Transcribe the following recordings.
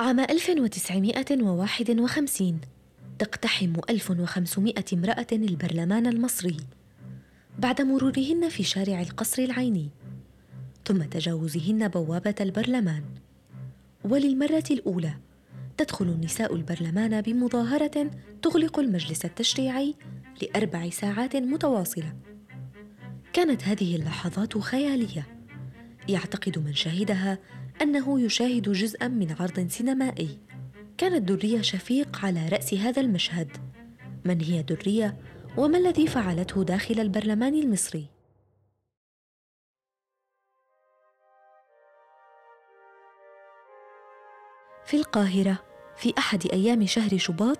عام 1951 تقتحم 1500 امرأة البرلمان المصري بعد مرورهن في شارع القصر العيني ثم تجاوزهن بوابة البرلمان. وللمرة الأولى تدخل نساء البرلمان بمظاهرة تغلق المجلس التشريعي لأربع ساعات متواصلة. كانت هذه اللحظات خيالية. يعتقد من شهدها أنه يشاهد جزءا من عرض سينمائي. كانت درية شفيق على رأس هذا المشهد. من هي درية وما الذي فعلته داخل البرلمان المصري؟ في القاهرة في أحد أيام شهر شباط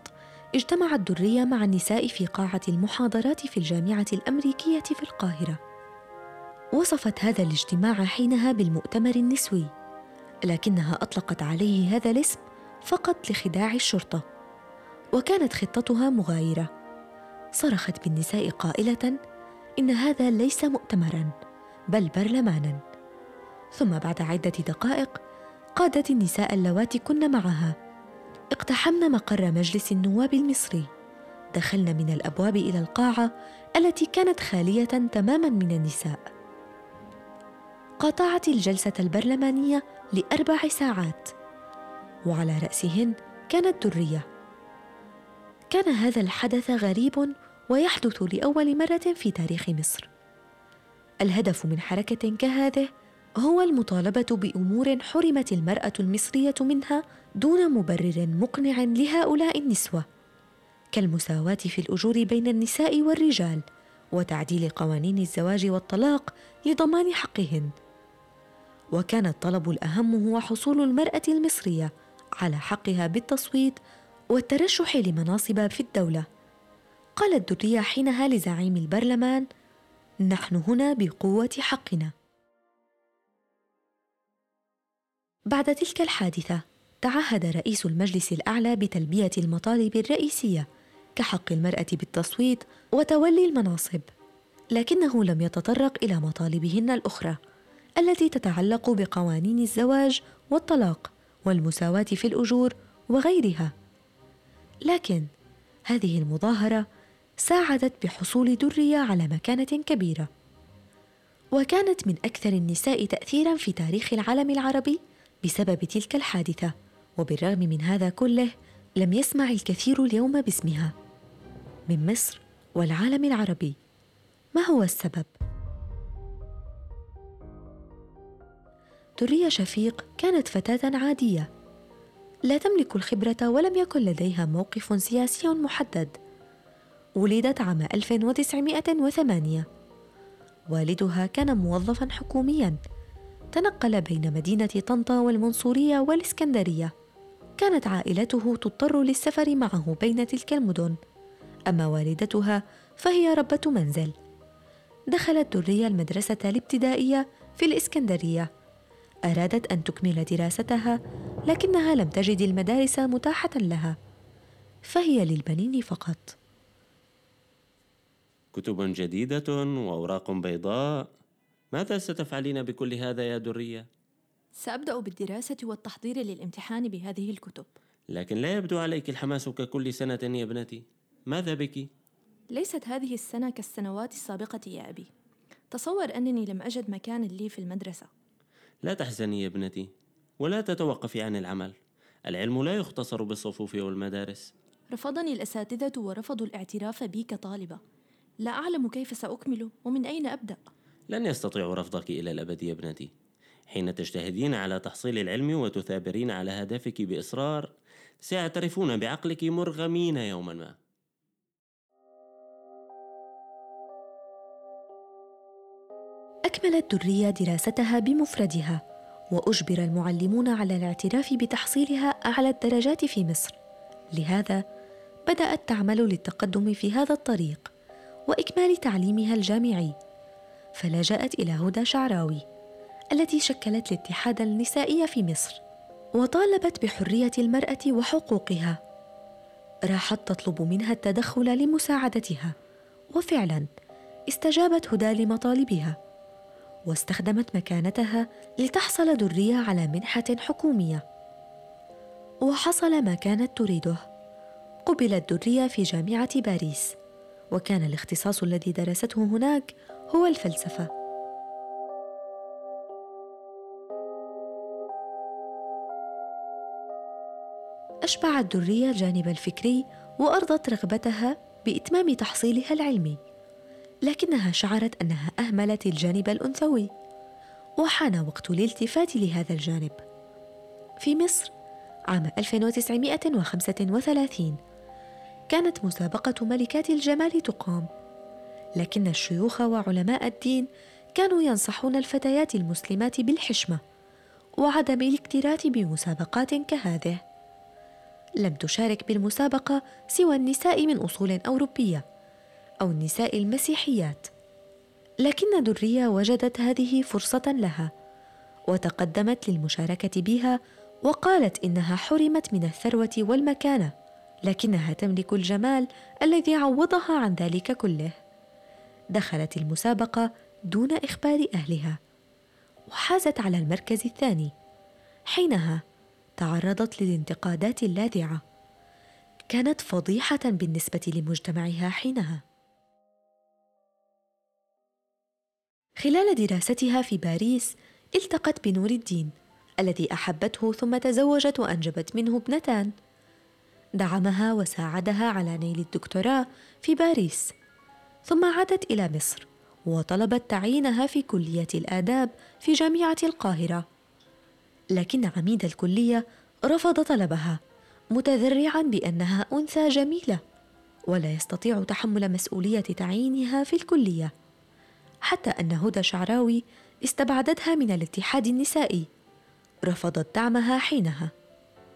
اجتمعت درية مع النساء في قاعة المحاضرات في الجامعة الأمريكية في القاهرة. وصفت هذا الاجتماع حينها بالمؤتمر النسوي. لكنها أطلقت عليه هذا الاسم فقط لخداع الشرطة وكانت خطتها مغايرة. صرخت بالنساء قائلة إن هذا ليس مؤتمرا بل برلمانا. ثم بعد عدة دقائق قادت النساء اللواتي كن معها. اقتحمن مقر مجلس النواب المصري. دخلن من الأبواب إلى القاعة التي كانت خالية تماما من النساء. قاطعت الجلسة البرلمانية لأربع ساعات. وعلى رأسهن كانت دريه كان هذا الحدث غريب ويحدث لأول مرة في تاريخ مصر. الهدف من حركة كهذه هو المطالبة بأمور حرمت المرأة المصرية منها دون مبرر مقنع لهؤلاء النسوة. كالمساواة في الأجور بين النساء والرجال وتعديل قوانين الزواج والطلاق لضمان حقهن. وكان الطلب الأهم هو حصول المرأة المصرية على حقها بالتصويت والترشح لمناصب في الدولة. قالت دريه حينها لزعيم البرلمان نحن هنا بقوة حقنا. بعد تلك الحادثة تعهد رئيس المجلس الأعلى بتلبية المطالب الرئيسية كحق المرأة بالتصويت وتولي المناصب لكنه لم يتطرق إلى مطالبهن الأخرى. التي تتعلق بقوانين الزواج والطلاق والمساواة في الأجور وغيرها. لكن هذه المظاهرة ساعدت بحصول درية على مكانة كبيرة. وكانت من أكثر النساء تاثيرا في تاريخ العالم العربي بسبب تلك الحادثة وبالرغم من هذا كله لم يسمع الكثير اليوم باسمها. من مصر والعالم العربي ما هو السبب؟ دريه شفيق كانت فتاة عادية. لا تملك الخبرة ولم يكن لديها موقف سياسي محدد. ولدت عام 1908 والدها كان موظفا حكوميا. تنقل بين مدينة طنطا والمنصورية والإسكندرية. كانت عائلته تضطر للسفر معه بين تلك المدن. أما والدتها فهي ربة منزل. دخلت درية المدرسة الابتدائية في الإسكندرية. أرادت أن تكمل دراستها لكنها لم تجد المدارس متاحة لها فهي للبنين فقط. كتب جديدة وأوراق بيضاء. ماذا ستفعلين بكل هذا يا درية؟ سأبدأ بالدراسة والتحضير للامتحان بهذه الكتب. لكن لا يبدو عليك الحماس ككل سنة يا ابنتي. ماذا بك؟ ليست هذه السنة كالسنوات السابقة يا أبي. تصور أنني لم أجد مكان لي في المدرسة. لا تحزني يا ابنتي ولا تتوقفي عن العمل. العلم لا يختصر بالصفوف والمدارس. رفضني الأساتذة ورفضوا الاعتراف بي كطالبة. لا أعلم كيف سأكمل ومن أين أبدأ؟ لن يستطيعوا رفضك إلى الأبد يا ابنتي. حين تجتهدين على تحصيل العلم وتثابرين على هدفك بإصرار سيعترفون بعقلك مرغمين يوما ما. أكملت درية دراستها بمفردها وأجبر المعلمون على الاعتراف بتحصيلها أعلى الدرجات في مصر. لهذا بدأت تعمل للتقدم في هذا الطريق وإكمال تعليمها الجامعي. فلجأت إلى هدى شعراوي التي شكلت الاتحاد النسائي في مصر وطالبت بحرية المرأة وحقوقها. راحت تطلب منها التدخل لمساعدتها وفعلا استجابت هدى لمطالبها. واستخدمت مكانتها لتحصل درية على منحة حكومية. وحصل ما كانت تريده. قبلت درية في جامعة باريس. وكان الاختصاص الذي درسته هناك هو الفلسفة. أشبعت درية الجانب الفكري وأرضت رغبتها بإتمام تحصيلها العلمي. لكنها شعرت أنها أهملت الجانب الأنثوي وحان وقت الالتفات لهذا الجانب. في مصر عام 1935 كانت مسابقة ملكات الجمال تقام لكن الشيوخ وعلماء الدين كانوا ينصحون الفتيات المسلمات بالحشمة وعدم الاكتراث بمسابقات كهذه. لم تشارك بالمسابقة سوى النساء من أصول أوروبية. أو النساء المسيحيات. لكن درية وجدت هذه فرصة لها وتقدمت للمشاركة بها وقالت إنها حرمت من الثروة والمكانة لكنها تملك الجمال الذي عوضها عن ذلك كله. دخلت المسابقة دون إخبار أهلها وحازت على المركز الثاني. حينها تعرضت للانتقادات اللاذعة. كانت فضيحة بالنسبة لمجتمعها حينها. خلال دراستها في باريس التقت بنور الدين الذي أحبته ثم تزوجت وأنجبت منه ابنتان. دعمها وساعدها على نيل الدكتوراه في باريس. ثم عادت إلى مصر وطلبت تعيينها في كلية الآداب في جامعة القاهرة. لكن عميد الكلية رفض طلبها متذرعا بأنها أنثى جميلة ولا يستطيع تحمل مسؤولية تعيينها في الكلية. حتى أن هدى شعراوي استبعدتها من الاتحاد النسائي. رفضت دعمها حينها.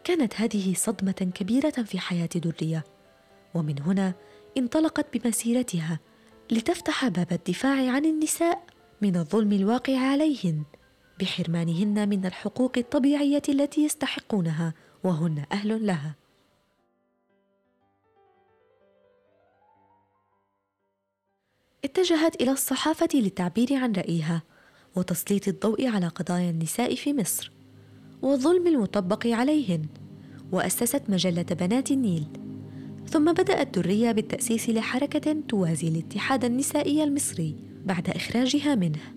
كانت هذه صدمة كبيرة في حياة درية. ومن هنا انطلقت بمسيرتها لتفتح باب الدفاع عن النساء من الظلم الواقع عليهن بحرمانهن من الحقوق الطبيعية التي يستحقونها وهن أهل لها. اتجهت إلى الصحافة للتعبير عن رأيها وتسليط الضوء على قضايا النساء في مصر والظلم المطبق عليهن وأسست مجلة بنات النيل. ثم بدأت دريه بالتأسيس لحركة توازي الاتحاد النسائي المصري بعد إخراجها منه.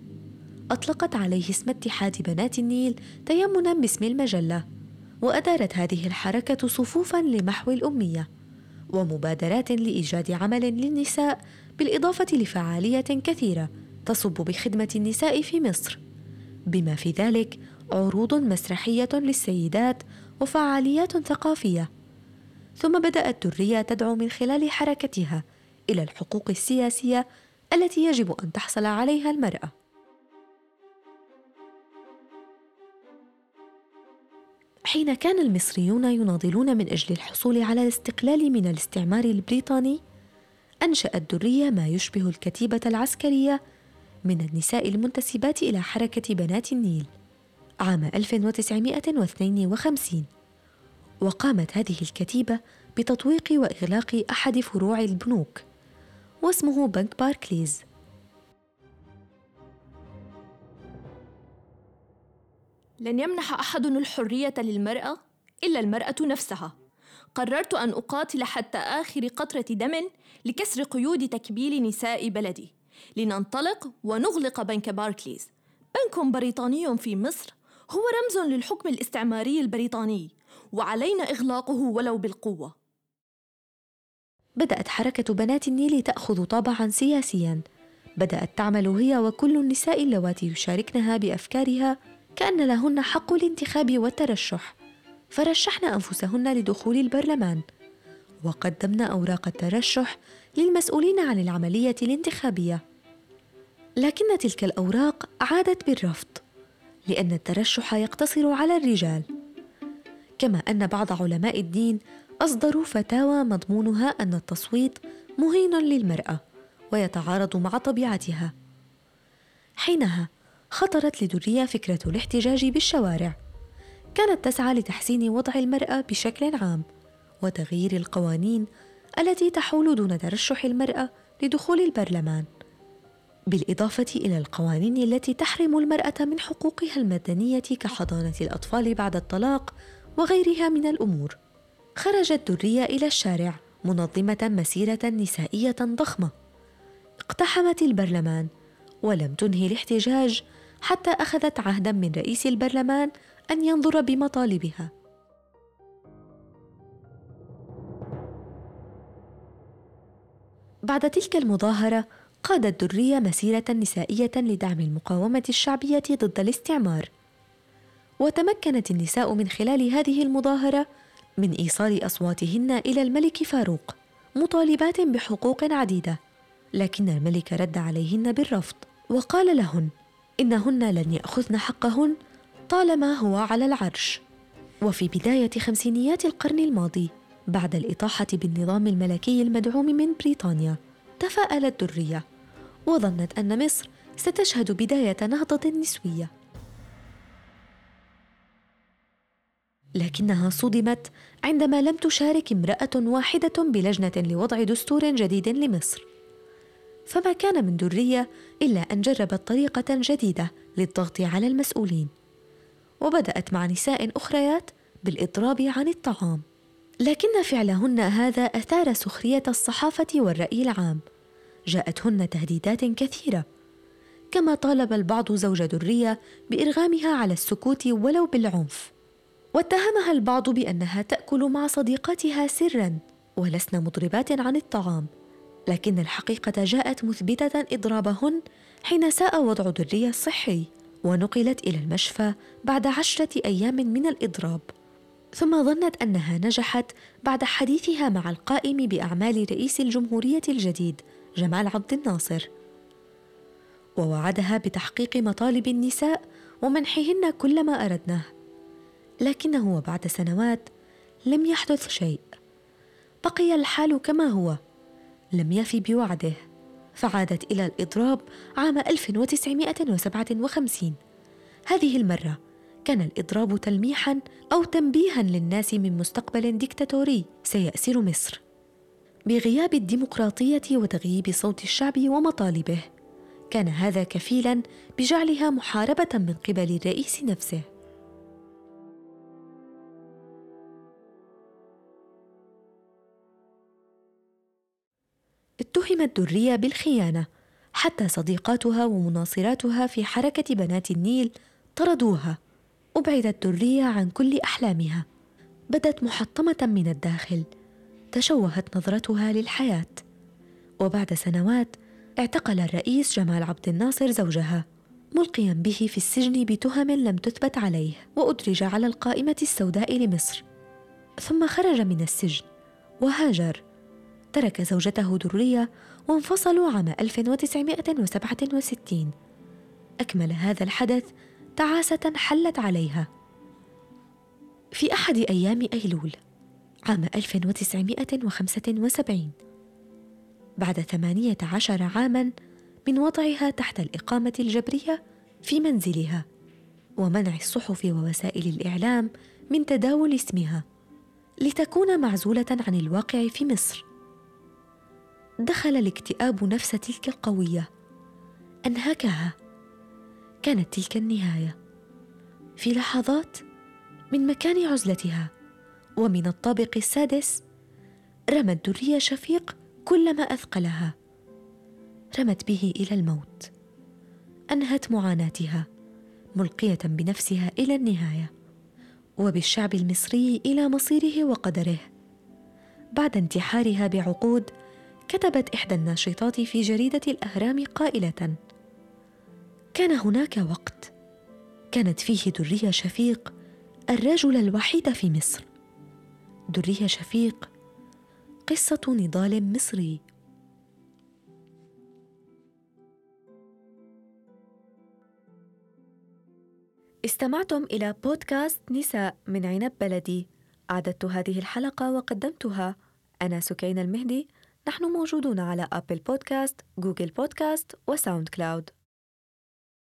أطلقت عليه اسم اتحاد بنات النيل تيمنا باسم المجلة وأدارت هذه الحركة صفوفا لمحو الأمية. ومبادرات لإيجاد عمل للنساء بالإضافة لفعالية كثيرة تصب بخدمة النساء في مصر. بما في ذلك عروض مسرحية للسيدات وفعاليات ثقافية. ثم بدأت دريه تدعو من خلال حركتها إلى الحقوق السياسية التي يجب أن تحصل عليها المرأة. حين كان المصريون يناضلون من أجل الحصول على الاستقلال من الاستعمار البريطاني انشات دريه ما يشبه الكتيبة العسكرية من النساء المنتسبات إلى حركة بنات النيل عام 1952 وقامت هذه الكتيبة بتطويق وإغلاق أحد فروع البنوك واسمه بنك باركليز. لن يمنح أحد الحرية للمرأة إلا المرأة نفسها. قررت أن أقاتل حتى آخر قطرة دم لكسر قيود تكبيل نساء بلدي. لننطلق ونغلق بنك باركليز. بنك بريطاني في مصر هو رمز للحكم الاستعماري البريطاني وعلينا إغلاقه ولو بالقوة. بدأت حركة بنات النيل تأخذ طابعا سياسيا. بدأت تعمل هي وكل النساء اللواتي يشاركنها بأفكارها كأن لهن حق الانتخاب والترشح. فرشحن أنفسهن لدخول البرلمان. وقدمن أوراق الترشح للمسؤولين عن العملية الانتخابية. لكن تلك الأوراق عادت بالرفض لأن الترشح يقتصر على الرجال. كما أن بعض علماء الدين أصدروا فتاوى مضمونها أن التصويت مهين للمرأة ويتعارض مع طبيعتها. حينها خطرت لدريه فكرة الاحتجاج بالشوارع. كانت تسعى لتحسين وضع المرأة بشكل عام وتغيير القوانين التي تحول دون ترشح المرأة لدخول البرلمان. بالإضافة إلى القوانين التي تحرم المرأة من حقوقها المدنية كحضانة الأطفال بعد الطلاق وغيرها من الأمور. خرجت درية إلى الشارع منظمة مسيرة نسائية ضخمة. اقتحمت البرلمان ولم تنهي الاحتجاج حتى أخذت عهدا من رئيس البرلمان أن ينظر بمطالبها. بعد تلك المظاهرة قادت درية مسيرة نسائية لدعم المقاومة الشعبية ضد الاستعمار. وتمكنت النساء من خلال هذه المظاهرة من إيصال أصواتهن إلى الملك فاروق مطالبات بحقوق عديدة لكن الملك رد عليهن بالرفض وقال لهن إنهن لن يأخذن حقهن طالما هو على العرش. وفي بداية خمسينيات القرن الماضي بعد الإطاحة بالنظام الملكي المدعوم من بريطانيا تفاءلت درية وظنت أن مصر ستشهد بداية نهضة نسوية. لكنها صدمت عندما لم تشارك امرأة واحدة بلجنة لوضع دستور جديد لمصر. فما كان من درية إلا أن جربت طريقة جديدة للضغط على المسؤولين وبدأت مع نساء أخريات بالإضراب عن الطعام. لكن فعلهن هذا أثار سخرية الصحافة والرأي العام. جاءتهن تهديدات كثيرة كما طالب البعض زوج درية بإرغامها على السكوت ولو بالعنف. واتهمها البعض بأنها تأكل مع صديقاتها سرا ولسن مضربات عن الطعام. لكن الحقيقة جاءت مثبتة إضرابهن حين ساء وضع درية الصحي ونقلت إلى المشفى بعد عشرة أيام من الإضراب. ثم ظنت أنها نجحت بعد حديثها مع القائم بأعمال رئيس الجمهورية الجديد جمال عبد الناصر. ووعدها بتحقيق مطالب النساء ومنحهن كل ما أردناه. لكنه وبعد سنوات لم يحدث شيء. بقي الحال كما هو. لم يفي بوعده فعادت إلى الإضراب عام 1957 هذه المرة كان الإضراب تلميحا أو تنبيها للناس من مستقبل ديكتاتوري سيأسر مصر. بغياب الديمقراطية وتغييب صوت الشعب ومطالبه كان هذا كفيلا بجعلها محاربة من قبل الرئيس نفسه. اتهمت درية بالخيانة حتى صديقاتها ومناصراتها في حركة بنات النيل طردوها. أبعدت درية عن كل أحلامها. بدت محطمة من الداخل. تشوهت نظرتها للحياة. وبعد سنوات اعتقل الرئيس جمال عبد الناصر زوجها ملقيا به في السجن بتهم لم تثبت عليه وأدرج على القائمة السوداء لمصر. ثم خرج من السجن وهاجر. ترك زوجته درية وانفصلوا عام 1967 أكمل هذا الحدث تعاسة حلت عليها. في أحد أيام أيلول عام 1975 بعد ثمانية عشر عاما من وضعها تحت الإقامة الجبرية في منزلها ومنع الصحف ووسائل الإعلام من تداول اسمها لتكون معزولة عن الواقع في مصر. دخل الاكتئاب نفس تلك القوية. أنهكها. كانت تلك النهاية. في لحظات من مكان عزلتها ومن الطابق السادس رمت درية شفيق كل ما أثقلها. رمت به إلى الموت. أنهت معاناتها ملقية بنفسها إلى النهاية وبالشعب المصري إلى مصيره وقدره. بعد انتحارها بعقود كتبت إحدى الناشطات في جريدة الأهرام قائلة: كان هناك وقت كانت فيه درية شفيق الرجل الوحيد في مصر. درية شفيق قصة نضال مصري. استمعتم إلى بودكاست نساء من عنب بلدي. أعددت هذه الحلقة وقدمتها أنا سكينة المهدي نحن موجودون على Apple Podcast، Google Podcast و SoundCloud